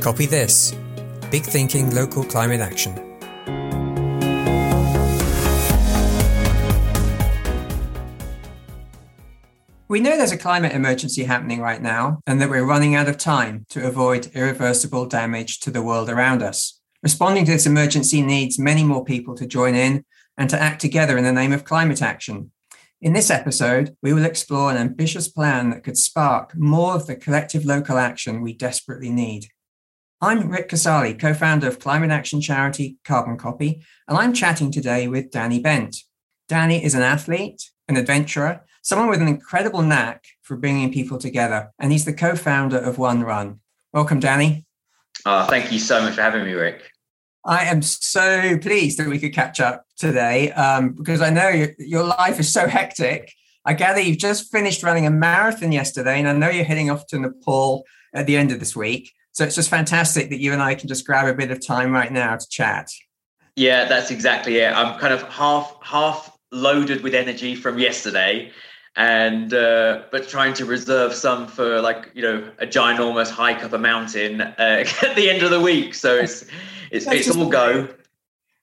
Copy this Big Thinking Local Climate Action. We know there's a climate emergency happening right now and that we're running out of time to avoid irreversible damage to the world around us. Responding to this emergency needs many more people to join in and to act together in the name of climate action. In this episode, we will explore an ambitious plan that could spark more of the collective local action we desperately need. I'm Rick Casali, co founder of climate action charity Carbon Copy, and I'm chatting today with Danny Bent. Danny is an athlete, an adventurer, someone with an incredible knack for bringing people together, and he's the co founder of One Run. Welcome, Danny. Oh, thank you so much for having me, Rick. I am so pleased that we could catch up today um, because I know your, your life is so hectic. I gather you've just finished running a marathon yesterday, and I know you're heading off to Nepal at the end of this week. So it's just fantastic that you and I can just grab a bit of time right now to chat. Yeah, that's exactly it. I'm kind of half half loaded with energy from yesterday, and uh, but trying to reserve some for like you know a ginormous hike up a mountain uh, at the end of the week. So it's it's it's all go.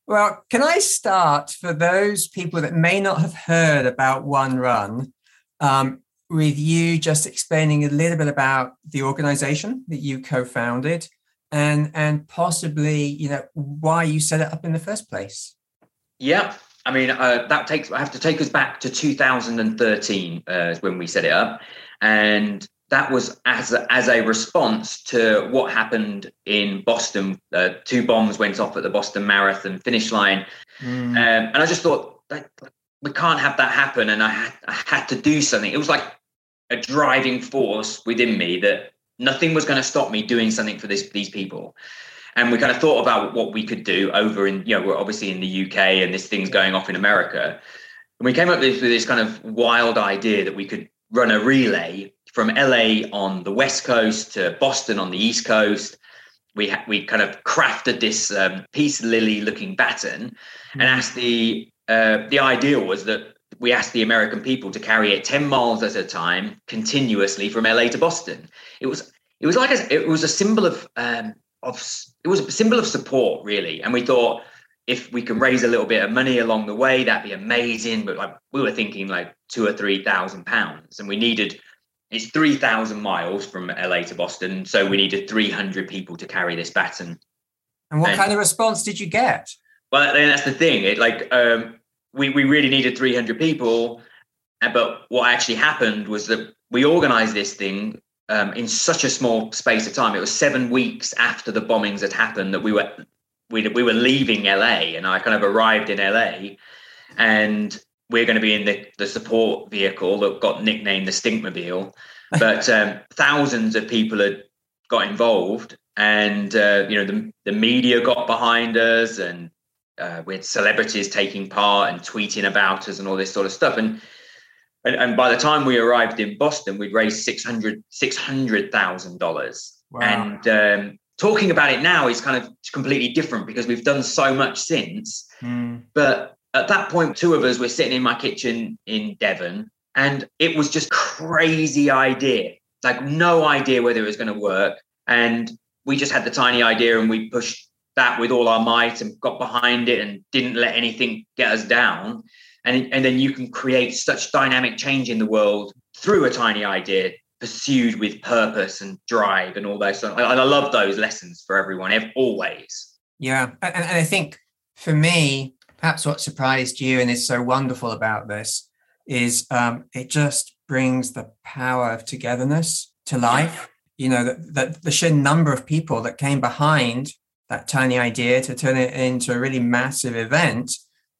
Well, can I start for those people that may not have heard about One Run? Um, with you just explaining a little bit about the organization that you co-founded and and possibly you know why you set it up in the first place yeah i mean uh, that takes i have to take us back to 2013 uh, when we set it up and that was as a, as a response to what happened in Boston. Uh, two bombs went off at the Boston Marathon finish line, mm. um, and I just thought that we can't have that happen. And I had, I had to do something. It was like a driving force within me that nothing was going to stop me doing something for this these people and we kind of thought about what we could do over in you know we're obviously in the UK and this thing's going off in America and we came up with this kind of wild idea that we could run a relay from LA on the west coast to Boston on the east coast we ha- we kind of crafted this um, peace lily looking baton and asked the uh, the idea was that we asked the American people to carry it 10 miles at a time continuously from LA to Boston. It was it was like a, it was a symbol of um, of it was a symbol of support really, and we thought if we can raise a little bit of money along the way, that'd be amazing. But like we were thinking like two or three thousand pounds, and we needed it's three thousand miles from LA to Boston, so we needed three hundred people to carry this baton. And what and, kind of response did you get? Well, then that's the thing. It like um, we, we really needed 300 people. But what actually happened was that we organized this thing um, in such a small space of time. It was seven weeks after the bombings had happened that we were we, we were leaving LA, and I kind of arrived in LA, and we're going to be in the, the support vehicle that got nicknamed the Stinkmobile. But um, thousands of people had got involved, and uh, you know the the media got behind us, and uh, we had celebrities taking part and tweeting about us and all this sort of stuff. And and, and by the time we arrived in Boston, we'd raised six hundred six hundred thousand dollars. Wow. And um, talking about it now is kind of completely different because we've done so much since. Mm. But at that point, two of us were sitting in my kitchen in Devon, and it was just crazy idea, like no idea whether it was going to work. And we just had the tiny idea, and we pushed that with all our might and got behind it and didn't let anything get us down. And, and then you can create such dynamic change in the world through a tiny idea pursued with purpose and drive and all those. And I love those lessons for everyone, always. Yeah. And, and I think for me, perhaps what surprised you and is so wonderful about this is um, it just brings the power of togetherness to life. You know, that the, the sheer number of people that came behind that tiny idea to turn it into a really massive event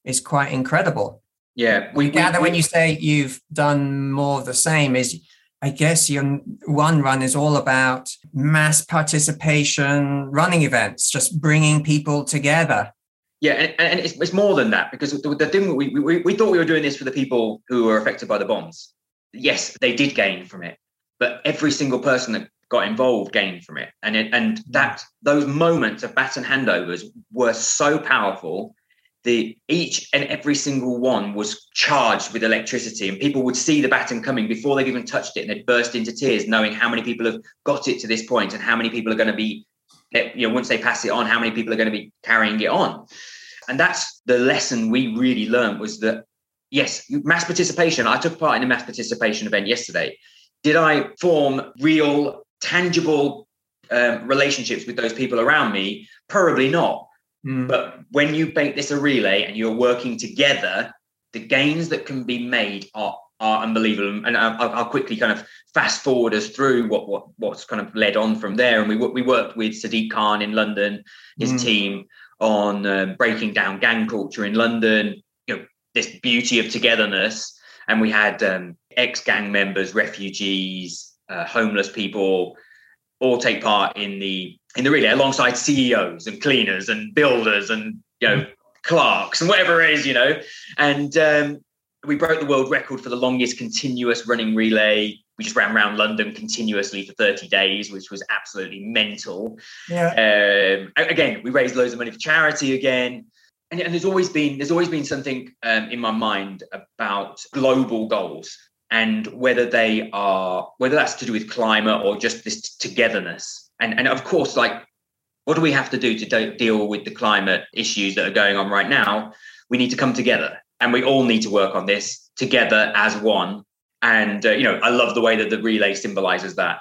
is quite incredible. Yeah, we gather when you say you've done more of the same is I guess your one run is all about mass participation running events, just bringing people together. Yeah, and, and it's, it's more than that because the, the thing we, we, we thought we were doing this for the people who were affected by the bombs. Yes, they did gain from it, but every single person that got involved gained from it and it, and mm. that those moments of baton handovers were so powerful the each and every single one was charged with electricity and people would see the baton coming before they've even touched it and they'd burst into tears knowing how many people have got it to this point and how many people are going to be eh, you know, once they pass it on, how many people are going to be carrying it on? And that's the lesson we really learned was that yes, mass participation. I took part in a mass participation event yesterday. Did I form real, tangible um, relationships with those people around me? Probably not. Mm. But when you make this a relay and you're working together, the gains that can be made are are unbelievable. And I'll, I'll, quickly kind of fast forward us through what, what what's kind of led on from there. And we we worked with Sadiq Khan in London, his mm. team on uh, breaking down gang culture in London. You know this beauty of togetherness. And we had um, ex gang members, refugees, uh, homeless people, all take part in the in the relay alongside CEOs and cleaners and builders and you know clerks and whatever it is, you know. And um, we broke the world record for the longest continuous running relay. We just ran around London continuously for 30 days, which was absolutely mental. Yeah. Um, again, we raised loads of money for charity again. And, and there's always been there's always been something um, in my mind about global goals and whether they are whether that's to do with climate or just this togetherness. And and of course, like what do we have to do to do, deal with the climate issues that are going on right now? We need to come together and we all need to work on this together as one. And uh, you know, I love the way that the relay symbolizes that.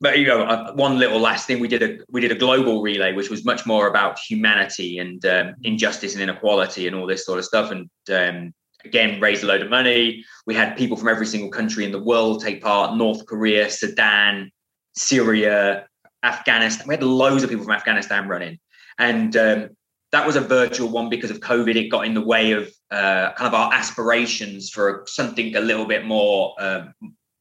But you know, uh, one little last thing we did a we did a global relay, which was much more about humanity and um, injustice and inequality and all this sort of stuff. And um, again, raised a load of money. We had people from every single country in the world take part: North Korea, Sudan, Syria, Afghanistan. We had loads of people from Afghanistan running, and um, that was a virtual one because of COVID. It got in the way of uh, kind of our aspirations for something a little bit more uh,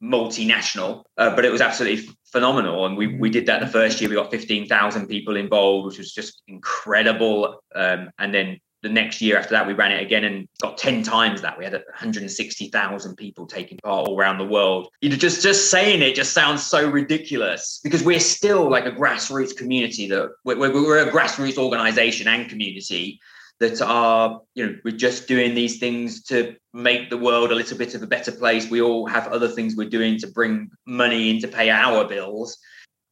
multinational. Uh, but it was absolutely phenomenal, and we we did that the first year. We got fifteen thousand people involved, which was just incredible. Um, and then the next year after that, we ran it again and got 10 times that. We had 160,000 people taking part all around the world. You know, just, just saying it just sounds so ridiculous because we're still like a grassroots community that we're, we're a grassroots organization and community that are, you know, we're just doing these things to make the world a little bit of a better place. We all have other things we're doing to bring money in to pay our bills.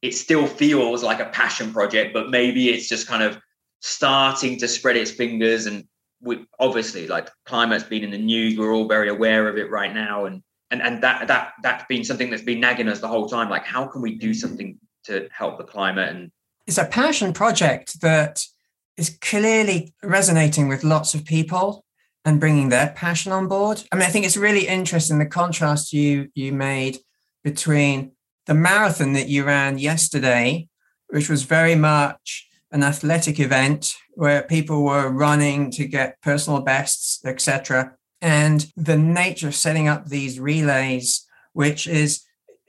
It still feels like a passion project, but maybe it's just kind of starting to spread its fingers. And we obviously like climate's been in the news. We're all very aware of it right now. And and and that that that's been something that's been nagging us the whole time. Like how can we do something to help the climate? And it's a passion project that is clearly resonating with lots of people and bringing their passion on board. I mean i think it's really interesting the contrast you you made between the marathon that you ran yesterday which was very much an athletic event where people were running to get personal bests, etc. And the nature of setting up these relays, which is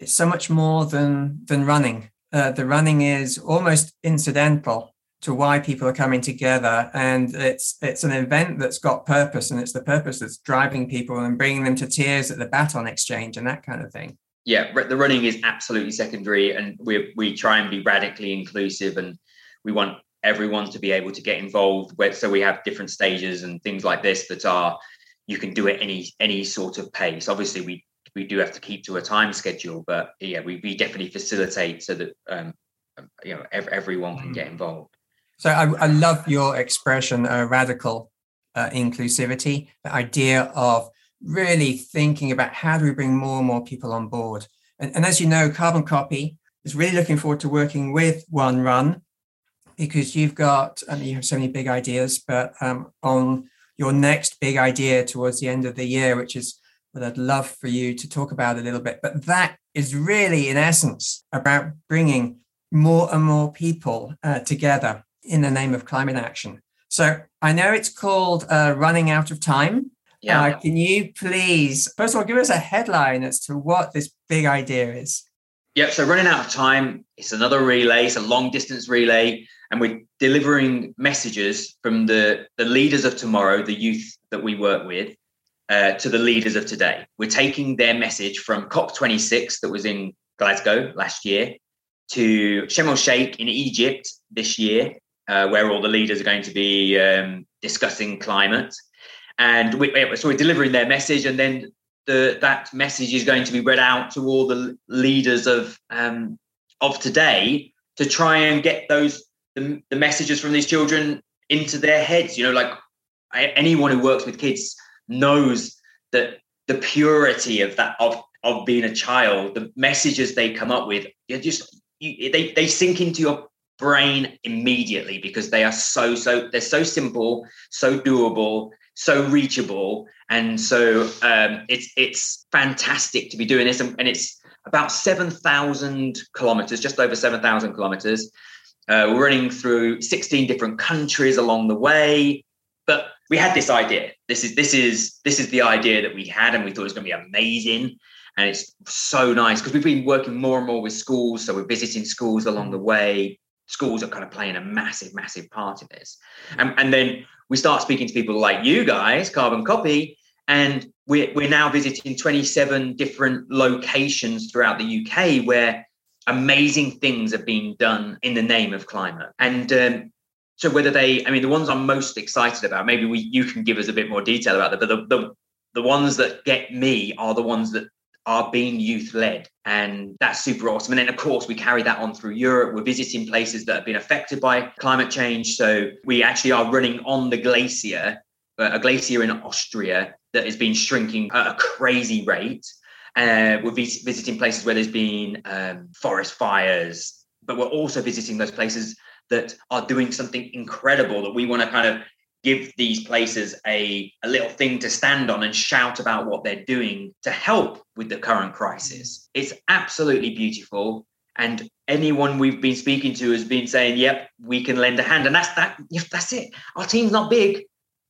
so much more than than running. Uh, the running is almost incidental to why people are coming together, and it's it's an event that's got purpose, and it's the purpose that's driving people and bringing them to tears at the baton exchange and that kind of thing. Yeah, the running is absolutely secondary, and we we try and be radically inclusive and we want everyone to be able to get involved. So we have different stages and things like this that are you can do it any any sort of pace. Obviously, we we do have to keep to a time schedule, but yeah, we, we definitely facilitate so that um, you know ev- everyone can get involved. So I, I love your expression, uh, radical uh, inclusivity, the idea of really thinking about how do we bring more and more people on board. And, and as you know, Carbon Copy is really looking forward to working with One Run because you've got, and you have so many big ideas, but um, on your next big idea towards the end of the year, which is what I'd love for you to talk about a little bit. But that is really, in essence, about bringing more and more people uh, together in the name of climate action. So I know it's called uh, Running Out of Time. Yeah. Uh, can you please, first of all, give us a headline as to what this big idea is? Yep. So running out of time, it's another relay. It's a long distance relay and we're delivering messages from the, the leaders of tomorrow, the youth that we work with, uh, to the leaders of today. We're taking their message from COP26 that was in Glasgow last year to Sharm el Sheikh in Egypt this year, uh, where all the leaders are going to be um, discussing climate. And we, so we're delivering their message, and then the, that message is going to be read out to all the leaders of um, of today to try and get those the, the messages from these children into their heads. You know, like anyone who works with kids knows that the purity of that of of being a child, the messages they come up with, you just you, they they sink into your brain immediately because they are so so they're so simple, so doable, so reachable, and so um, it's it's fantastic to be doing this, and, and it's about seven thousand kilometers, just over seven thousand kilometers. Uh, we're running through 16 different countries along the way, but we had this idea. This is this is this is the idea that we had, and we thought it was going to be amazing. And it's so nice because we've been working more and more with schools. So we're visiting schools along the way. Schools are kind of playing a massive, massive part in this. And, and then we start speaking to people like you guys, Carbon Copy, and we're, we're now visiting 27 different locations throughout the UK where amazing things are being done in the name of climate. And um, so whether they, I mean, the ones I'm most excited about, maybe we, you can give us a bit more detail about that, but the, the, the ones that get me are the ones that are being youth led. And that's super awesome. And then, of course, we carry that on through Europe. We're visiting places that have been affected by climate change. So we actually are running on the glacier, uh, a glacier in Austria that has been shrinking at a crazy rate. Uh, we're vis- visiting places where there's been um, forest fires, but we're also visiting those places that are doing something incredible that we want to kind of give these places a, a little thing to stand on and shout about what they're doing to help with the current crisis. It's absolutely beautiful. And anyone we've been speaking to has been saying, yep, we can lend a hand. And that's that, that's it. Our team's not big,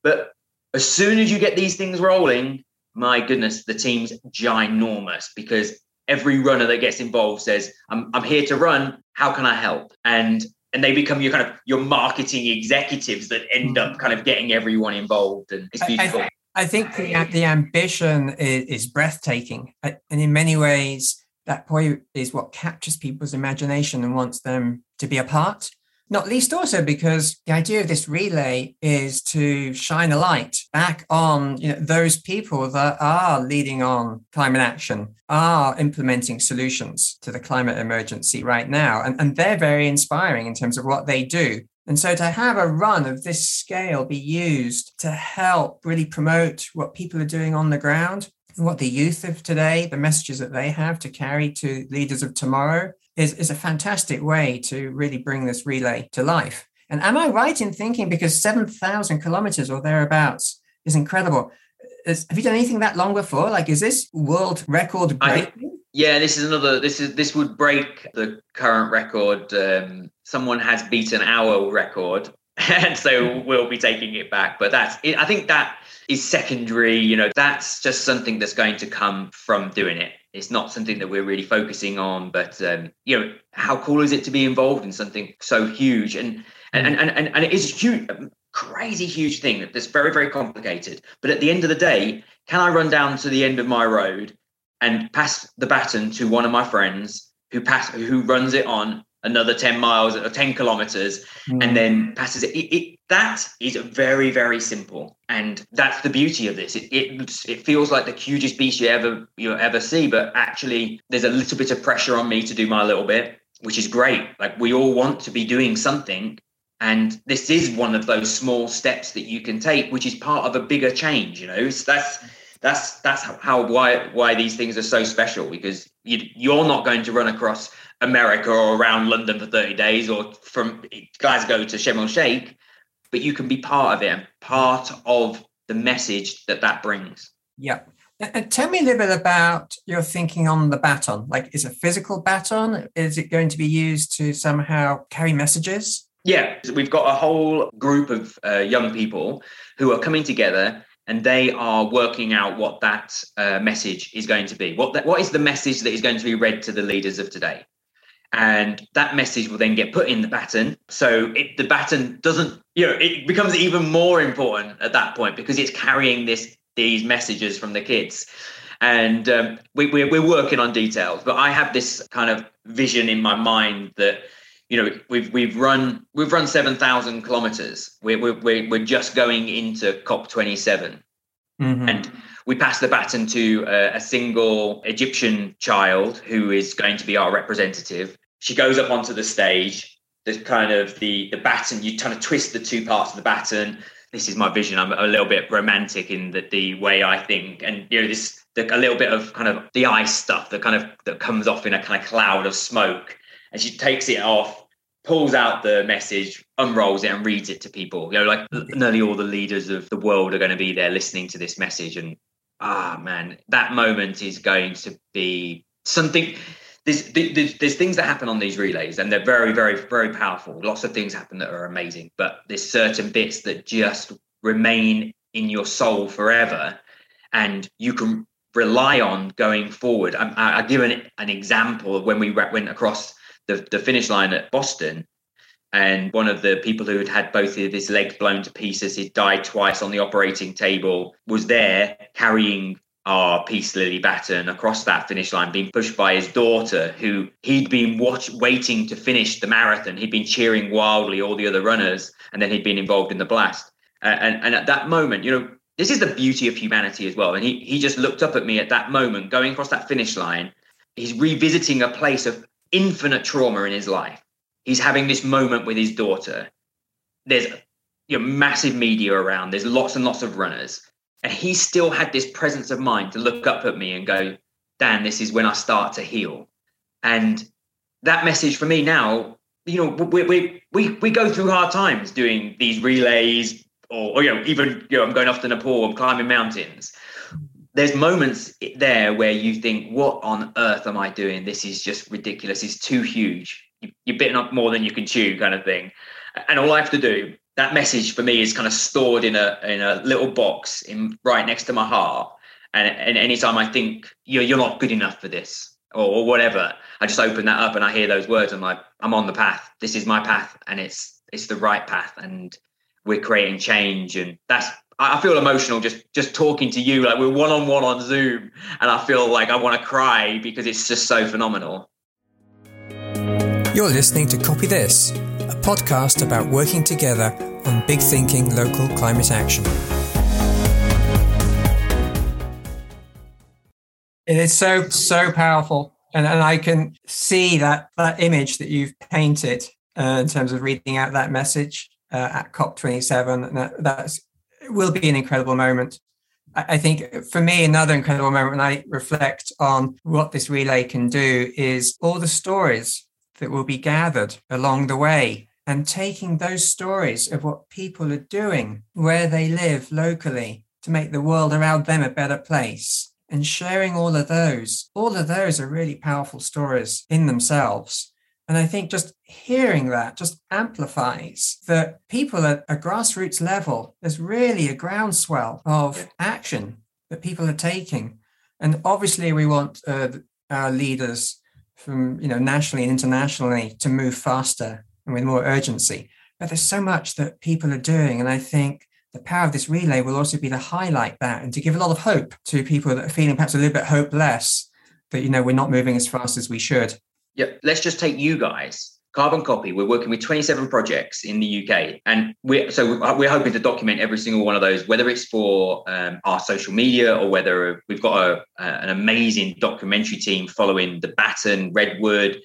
but as soon as you get these things rolling, my goodness, the team's ginormous because every runner that gets involved says, I'm, I'm here to run. How can I help? And and they become your kind of your marketing executives that end up mm-hmm. kind of getting everyone involved and it's beautiful I, I, I think the, uh, the ambition is, is breathtaking uh, and in many ways that point is what captures people's imagination and wants them to be a part not least also because the idea of this relay is to shine a light back on you know, those people that are leading on climate action, are implementing solutions to the climate emergency right now. And, and they're very inspiring in terms of what they do. And so to have a run of this scale be used to help really promote what people are doing on the ground, what the youth of today, the messages that they have to carry to leaders of tomorrow, is, is a fantastic way to really bring this relay to life. And am I right in thinking because 7,000 kilometers or thereabouts is incredible? Is, have you done anything that long before? Like, is this world record breaking? yeah, this is another. This is this would break the current record. Um, someone has beaten our record, and so we'll be taking it back. But that's. I think that is secondary. You know, that's just something that's going to come from doing it it's not something that we're really focusing on but um, you know how cool is it to be involved in something so huge? And and and and, and it is a huge crazy huge thing that's very very complicated. But at the end of the day can i run down to the end of my road and pass the baton to one of my friends who pass who runs it on another 10 miles or 10 kilometers mm. and then passes it. It, it. That is very, very simple. And that's the beauty of this. It, it, it feels like the hugest beast you ever, you ever see, but actually there's a little bit of pressure on me to do my little bit, which is great. Like we all want to be doing something. And this is one of those small steps that you can take, which is part of a bigger change, you know, so that's, that's, that's how, why, why these things are so special because you, you're not going to run across America or around London for 30 days or from Glasgow to Sharm el Sheikh, but you can be part of it part of the message that that brings. Yeah. And tell me a little bit about your thinking on the baton. Like, is a physical baton? Is it going to be used to somehow carry messages? Yeah, we've got a whole group of uh, young people who are coming together and they are working out what that uh, message is going to be. What, what is the message that is going to be read to the leaders of today? and that message will then get put in the baton so it, the baton doesn't you know it becomes even more important at that point because it's carrying this these messages from the kids and um, we, we're, we're working on details but i have this kind of vision in my mind that you know we've we've run we've run 7000 kilometers we're, we're, we're just going into cop 27 mm-hmm. and we pass the baton to a, a, single Egyptian child who is going to be our representative she goes up onto the stage. the kind of the the baton. You kind of twist the two parts of the baton. This is my vision. I'm a little bit romantic in the, the way I think, and you know this the, a little bit of kind of the ice stuff that kind of that comes off in a kind of cloud of smoke, and she takes it off, pulls out the message, unrolls it, and reads it to people. You know, like nearly all the leaders of the world are going to be there listening to this message, and ah man, that moment is going to be something. There's, there's, there's things that happen on these relays, and they're very, very, very powerful. Lots of things happen that are amazing, but there's certain bits that just remain in your soul forever, and you can rely on going forward. I, I, I give an, an example of when we went across the, the finish line at Boston. And one of the people who had had both of his legs blown to pieces, he'd died twice on the operating table, was there carrying our peace lily baton across that finish line, being pushed by his daughter, who he'd been watch, waiting to finish the marathon. He'd been cheering wildly all the other runners, and then he'd been involved in the blast. Uh, and, and at that moment, you know, this is the beauty of humanity as well. And he he just looked up at me at that moment, going across that finish line. He's revisiting a place of infinite trauma in his life. He's having this moment with his daughter. There's you know, massive media around. There's lots and lots of runners, and he still had this presence of mind to look up at me and go, "Dan, this is when I start to heal." And that message for me now, you know, we we we we go through hard times doing these relays, or, or you know, even you know, I'm going off to Nepal, I'm climbing mountains. There's moments there where you think, "What on earth am I doing? This is just ridiculous. It's too huge. You, you're bitten up more than you can chew," kind of thing. And all I have to do, that message for me is kind of stored in a in a little box in right next to my heart. And, and anytime I think you're you're not good enough for this or, or whatever, I just open that up and I hear those words. I'm like, I'm on the path. This is my path, and it's it's the right path. And we're creating change and that's I feel emotional just just talking to you like we're one on one on Zoom and I feel like I want to cry because it's just so phenomenal. You're listening to Copy This, a podcast about working together on big thinking local climate action. It is so so powerful and, and I can see that that image that you've painted uh, in terms of reading out that message uh, at COP27. And that that's, will be an incredible moment. I, I think for me, another incredible moment when I reflect on what this relay can do is all the stories that will be gathered along the way and taking those stories of what people are doing, where they live locally, to make the world around them a better place and sharing all of those. All of those are really powerful stories in themselves. And I think just hearing that just amplifies that people at a grassroots level, there's really a groundswell of action that people are taking. And obviously, we want uh, our leaders from you know nationally and internationally to move faster and with more urgency. But there's so much that people are doing, and I think the power of this relay will also be to highlight that and to give a lot of hope to people that are feeling perhaps a little bit hopeless that you know we're not moving as fast as we should. Yeah, let's just take you guys. Carbon Copy. We're working with 27 projects in the UK, and we're so we're hoping to document every single one of those, whether it's for um, our social media or whether we've got a, an amazing documentary team following the Baton Redwood.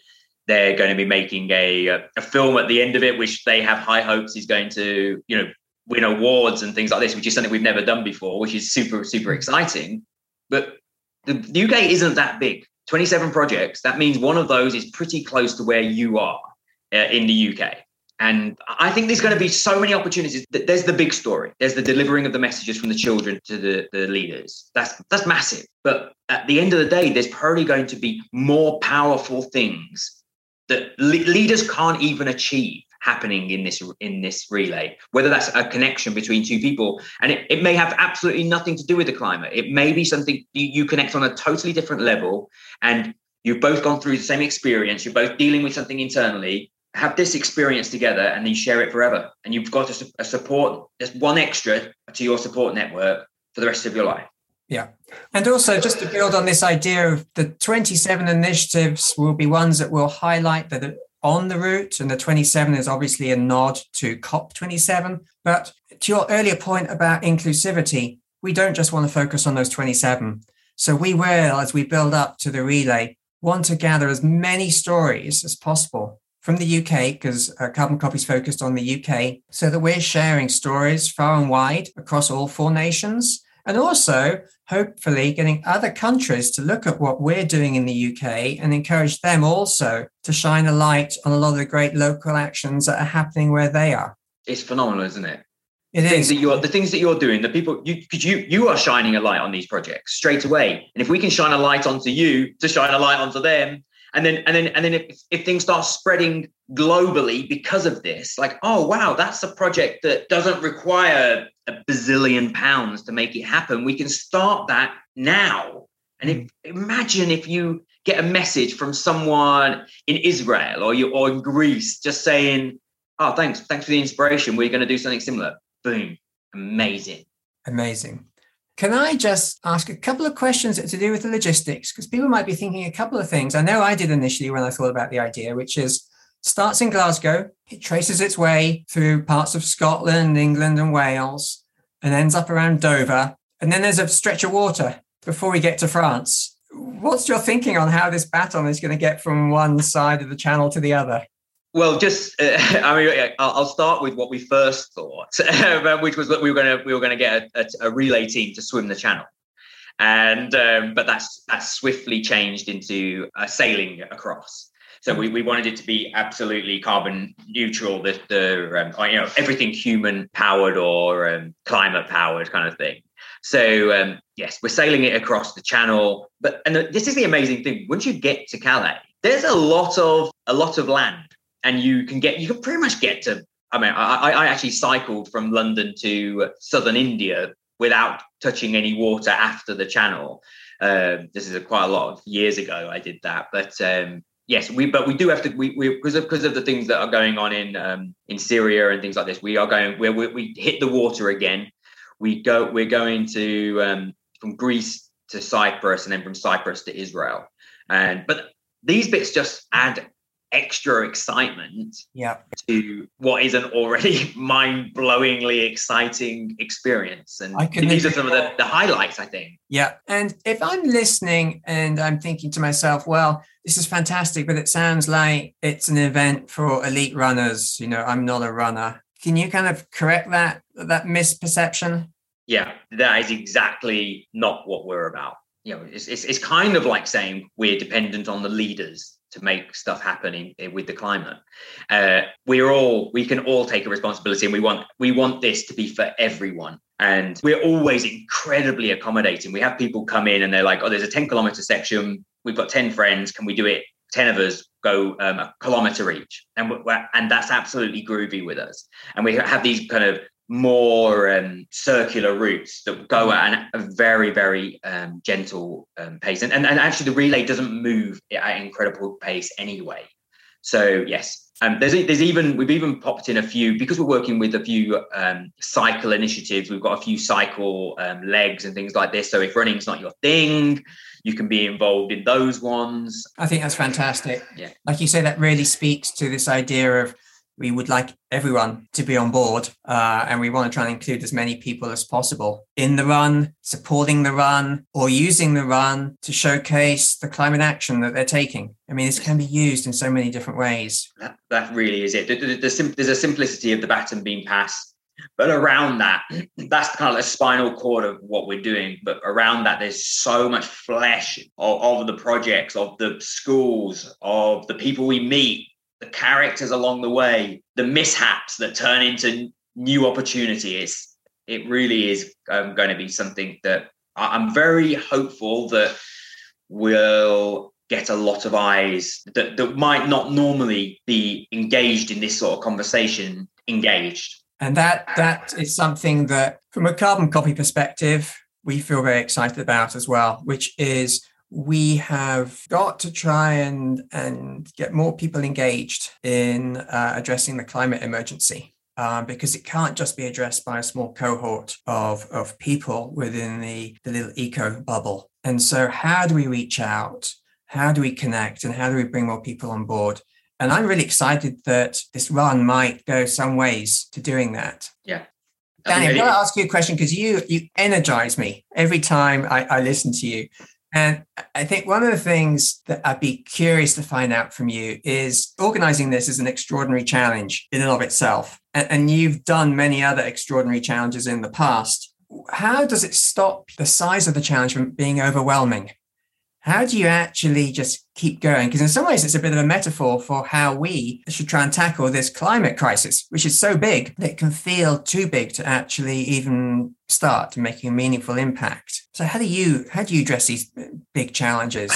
They're going to be making a, a film at the end of it, which they have high hopes is going to, you know, win awards and things like this, which is something we've never done before, which is super super exciting. But the UK isn't that big. 27 projects, that means one of those is pretty close to where you are uh, in the UK. And I think there's going to be so many opportunities. There's the big story. There's the delivering of the messages from the children to the, the leaders. That's that's massive. But at the end of the day, there's probably going to be more powerful things that le- leaders can't even achieve happening in this in this relay whether that's a connection between two people and it, it may have absolutely nothing to do with the climate it may be something you, you connect on a totally different level and you've both gone through the same experience you're both dealing with something internally have this experience together and then share it forever and you've got a, a support just one extra to your support network for the rest of your life yeah. And also, just to build on this idea of the 27 initiatives will be ones that will highlight that on the route, and the 27 is obviously a nod to COP27. But to your earlier point about inclusivity, we don't just want to focus on those 27. So we will, as we build up to the relay, want to gather as many stories as possible from the UK, because uh, Carbon Copy is focused on the UK, so that we're sharing stories far and wide across all four nations. And also, hopefully, getting other countries to look at what we're doing in the UK and encourage them also to shine a light on a lot of the great local actions that are happening where they are. It's phenomenal, isn't it? It the is. things that you're the things that you're doing the people you because you you are shining a light on these projects straight away and if we can shine a light onto you to shine a light onto them and then and then and then if, if things start spreading globally because of this like oh wow that's a project that doesn't require a bazillion pounds to make it happen. We can start that now. And if, imagine if you get a message from someone in israel or you or in greece just saying oh thanks thanks for the inspiration. We're going to do something similar. Boom. Amazing. Amazing. Can I just ask a couple of questions to do with the logistics? Because people might be thinking a couple of things. I know I did initially when I thought about the idea, which is starts in Glasgow, it traces its way through parts of Scotland, England, and Wales, and ends up around Dover. And then there's a stretch of water before we get to France. What's your thinking on how this baton is going to get from one side of the channel to the other? Well, just uh, I mean, I'll start with what we first thought, which was that we were going to we were going to get a, a, relay team to swim the channel, and um, but that's that's swiftly changed into uh, sailing across. So we, we wanted it to be absolutely carbon neutral, the, the um, you know everything human powered or um, climate powered kind of thing. So um, yes, we're sailing it across the channel. But and this is the amazing thing: once you get to Calais, there's a lot of a lot of land and you can get you can pretty much get to i mean i, I actually cycled from london to southern india without touching any water after the channel. Uh, this is a, quite a lot of years ago i did that but um, yes we but we do have to we because of because of the things that are going on in um, in syria and things like this we are going we we hit the water again. We go we're going to um, from greece to cyprus and then from cyprus to israel. And but these bits just add extra excitement yeah. to what is an already mind-blowingly exciting experience. And these are some of the, the highlights i think. Yeah. And if i'm listening and i'm thinking to myself well this is fantastic but it sounds like it's an event for elite runners. You know i'm not a runner. Can you kind of correct that that misperception? Yeah that is exactly not what we're about. You know it's, it's, it's kind of like saying we're dependent on the leaders to make stuff happen in, in, with the climate. Uh, we're all we can all take a responsibility, and we want we want this to be for everyone. And we're always incredibly accommodating. We have people come in and they're like, "Oh, there's a 10 kilometer section. We've got 10 friends. Can we do it? 10 of us go um, a kilometer each." And and that's absolutely groovy with us. And we have these kind of more um, circular routes that go at a very, very um, gentle um, pace. And, and, and actually, the relay doesn't move at an incredible pace anyway. So, yes, um, there's, there's even, we've even popped in a few, because we're working with a few um, cycle initiatives, we've got a few cycle um, legs and things like this. So, if running's not your thing, you can be involved in those ones. I think that's fantastic. Yeah. Like you say, that really speaks to this idea of we would like everyone to be on board uh, and we want to try and include as many people as possible in the run supporting the run or using the run to showcase the climate action that they're taking. I mean this can be used in so many different ways. That, that really is it. The, the, the, there's a simplicity of the baton being passed but around that that's kind of the spinal cord of what we're doing. But around that there's so much flesh of, of the projects of the schools of the people we meet the characters along the way, the mishaps that turn into new opportunities. It really is um, going to be something that I'm very hopeful that will get a lot of eyes that, that might not normally be engaged in this sort of conversation engaged. And that that is something that, from a carbon copy perspective, we feel very excited about as well, which is we have got to try and, and get more people engaged in uh, addressing the climate emergency. Um, because it can't just be addressed by a small cohort of, of people within the, the little eco bubble. And so, how do we reach out? How do we connect? And how do we bring more people on board? And I'm really excited that this run might go some ways to doing that. Yeah. Danny, I'm going to ask you a question because you you energize me every time I, I listen to you And I think one of the things that I'd be curious to find out from you is organizing this is an extraordinary challenge in and of itself. And, you've done many other extraordinary challenges in the past. How does it stop the size of the challenge from being overwhelming? How do you actually just keep going? Because in some ways, it's a bit of a metaphor for how we should try and tackle this climate crisis, which is so big that it can feel too big to actually even start making a meaningful impact. So, how do you how do you address these big challenges?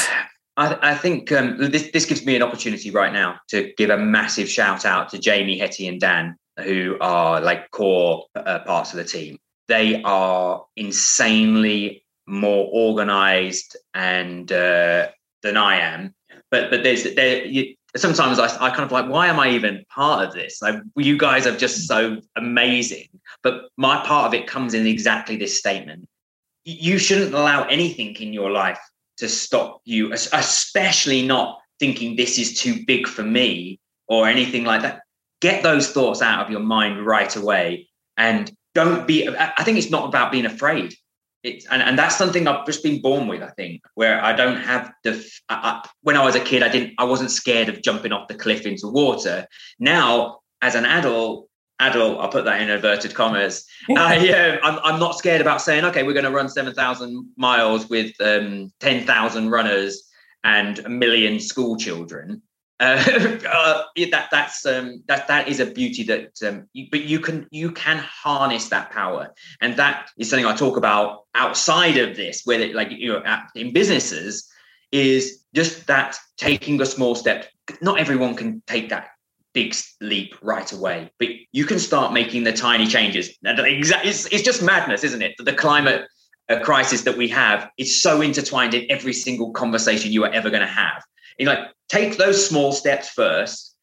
I, I think um, this this gives me an opportunity right now to give a massive shout out to Jamie, Hetty, and Dan, who are like core uh, parts of the team. They are insanely more organized and uh, than I am. But but there's there you, sometimes I, I kind of like why am I even part of this? Like you guys are just so amazing. But my part of it comes in exactly this statement. You shouldn't allow anything in your life to stop you, especially not thinking this is too big for me or anything like that. Get those thoughts out of your mind right away and don't be. I think it's not about being afraid it's and, and that's something I've just been born with, I think, where I don't have the I, I, when I was a kid, I didn't I wasn't scared of jumping off the cliff into water. Now, as an adult, adult, I'll put that in inverted commas. Uh, yeah, I'm, I'm not scared about saying, okay, we're going to run seven thousand miles with um, ten thousand runners and a million school children. Uh, that that's um, that that is a beauty that um, you, but you can you can harness that power. And that is something i talk about outside of this where like you know in businesses is just that taking a small step. Not everyone can take that big leap right away but you can start making the tiny changes. It's, it's just madness isn't it? The climate uh, crisis that we have is so intertwined in every single conversation you are ever going to have you know, like take those small steps first,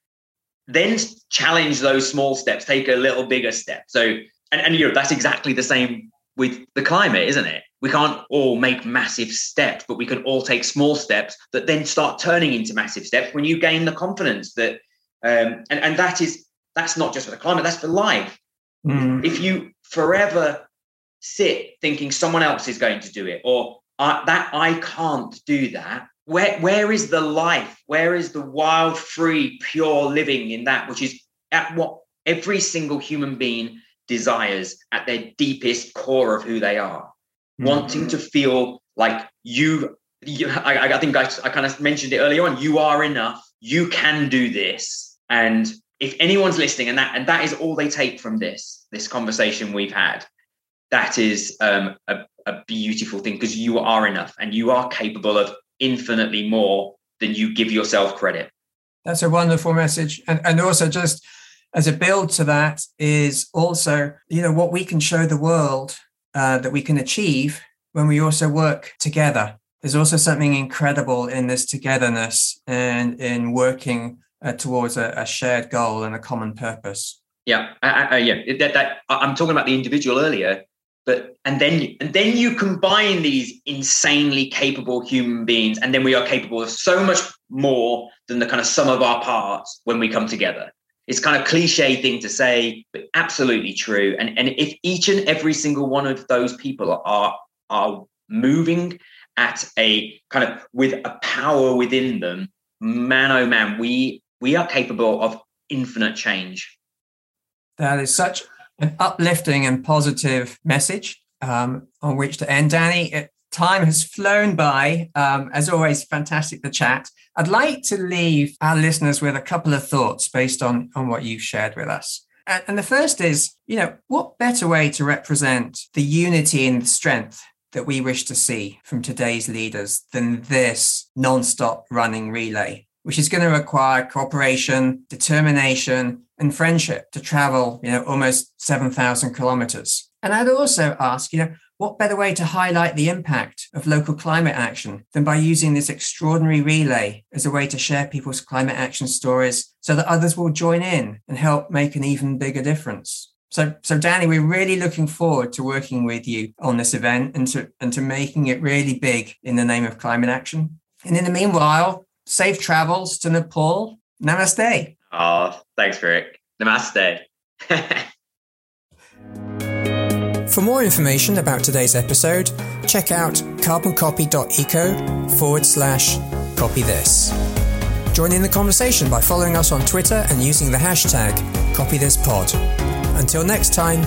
then challenge those small steps, take a little bigger step. So, and, and you know, that's exactly the same with the climate, isn't it? We can't all make massive steps, but we can all take small steps that then start turning into massive steps when you gain the confidence that, um, and, and that is, that's not just for the climate, that's for life. Mm. If you forever sit thinking someone else is going to do it or uh, that I can't do that, where where is the life? Where is the wild free pure living in that which is at what every single human being desires at their deepest core of who they are? Mm-hmm. wanting to feel like you, you I, I, think I, I kind of mentioned it earlier on you are enough you can do this. And if anyone's listening and that and that is all they take from this this conversation we've had that is um, a, a beautiful thing because you are enough and you are capable of infinitely more than you give yourself credit. That's a wonderful message. And, and also, just as a build to that, is also, you know, what we can show the world uh, that we can achieve when we also work together. There's also something incredible in this togetherness and in working uh, towards a, a, shared goal and a common purpose. Yeah, I, I, yeah. That, that I'm talking about the individual earlier, but and then and then you combine these insanely capable human beings and then we are capable of so much more than the kind of sum of our parts when we come together. It's kind of cliche thing to say but absolutely true. And and if each and every single one of those people are are moving at a kind of with a power within them man oh man we we are capable of infinite change. That is such an uplifting and positive message um, on which to end. Danny, it, time has flown by. Um, as always, fantastic the chat. I'd like to leave our listeners with a couple of thoughts based on, on what you've shared with us. And, and the first is, you know, what better way to represent the unity and the strength that we wish to see from today's leaders than this non-stop running relay, which is going to require cooperation, determination, and friendship to travel, you know, almost 7,000 kilometers. And I'd also ask, you know, what better way to highlight the impact of local climate action than by using this extraordinary relay as a way to share people's climate action stories so that others will join in and help make an even bigger difference? So, so Danny, we're really looking forward to working with you on this event and to, and to making it really big in the name of climate action. And in the meanwhile, safe travels to Nepal. Namaste. Oh, thanks, Rick. Namaste. For more information about today's episode, check out carboncopy.eco forward slash copy this. Join in the conversation by following us on Twitter and using the hashtag CopyThisPod. Until next time,